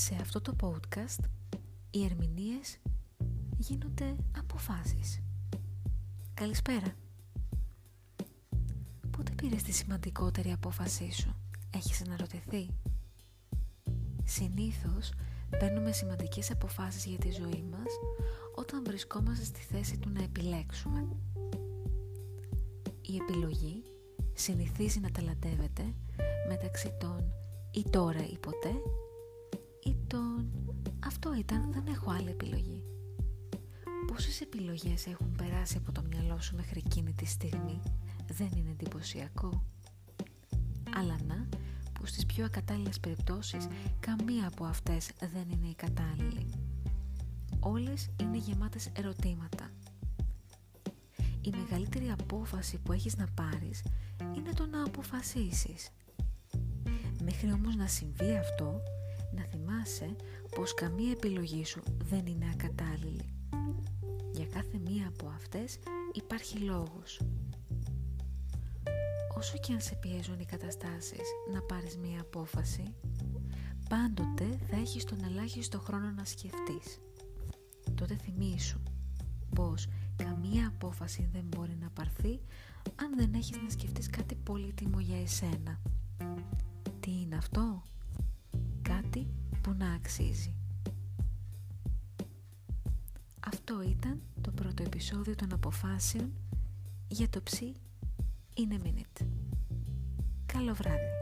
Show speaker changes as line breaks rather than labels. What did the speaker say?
Σε αυτό το podcast οι ερμηνείες γίνονται αποφάσεις. Καλησπέρα. Πότε πήρες τη σημαντικότερη απόφασή σου, έχεις αναρωτηθεί; Συνήθως παίρνουμε σημαντικές αποφάσεις για τη ζωή μας όταν βρισκόμαστε στη θέση του να επιλέξουμε. Η επιλογή συνηθίζει να ταλαντεύεται μεταξύ των ή τώρα ή ποτέ ή των αυτό ήταν δεν έχω άλλη επιλογή. Πόσες επιλογές έχουν περάσει από το μυαλό σου μέχρι εκείνη τη στιγμή; Δεν είναι εντυπωσιακό. Αλλά να που στις πιο ακατάλληλες περιπτώσεις καμία από αυτές δεν είναι η κατάλληλη. Όλες είναι γεμάτες ερωτήματα. Η μεγαλύτερη απόφαση που έχεις να πάρεις είναι το να αποφασίσεις. Μέχρι όμως να συμβεί αυτό, να θυμάσαι πως καμία επιλογή σου δεν είναι ακατάλληλη. Για κάθε μία από αυτές υπάρχει λόγος. Όσο και αν σε πιέζουν οι καταστάσεις να πάρεις μία απόφαση, πάντοτε θα έχεις τον ελάχιστο χρόνο να σκεφτείς. Τότε θυμήσου πως καμία απόφαση δεν μπορεί να πάρθει αν δεν έχεις να σκεφτείς κάτι πολύτιμο για εσένα. Τι είναι αυτό; Κάτι που να αξίζει. Αυτό ήταν το πρώτο επεισόδιο των αποφάσεων για το ψι είναι minute. Καλό βράδυ.